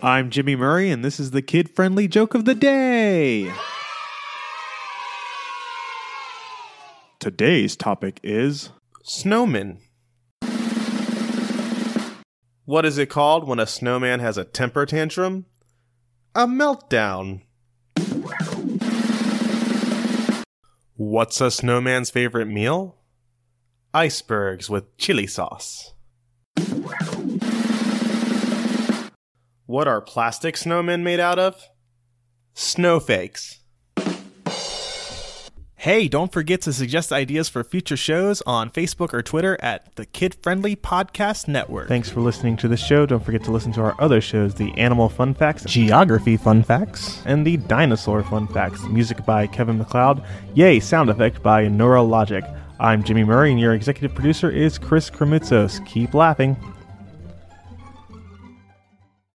I'm Jimmy Murray, and this is the kid friendly joke of the day. Today's topic is Snowman. What is it called when a snowman has a temper tantrum? A meltdown. What's a snowman's favorite meal? Icebergs with chili sauce. What are plastic snowmen made out of? Snowflakes. Hey, don't forget to suggest ideas for future shows on Facebook or Twitter at the Kid Friendly Podcast Network. Thanks for listening to the show. Don't forget to listen to our other shows the Animal Fun Facts, Geography Fun Facts, and the Dinosaur Fun Facts. Music by Kevin MacLeod. Yay, sound effect by Neurologic. I'm Jimmy Murray, and your executive producer is Chris Kremitzos. Keep laughing.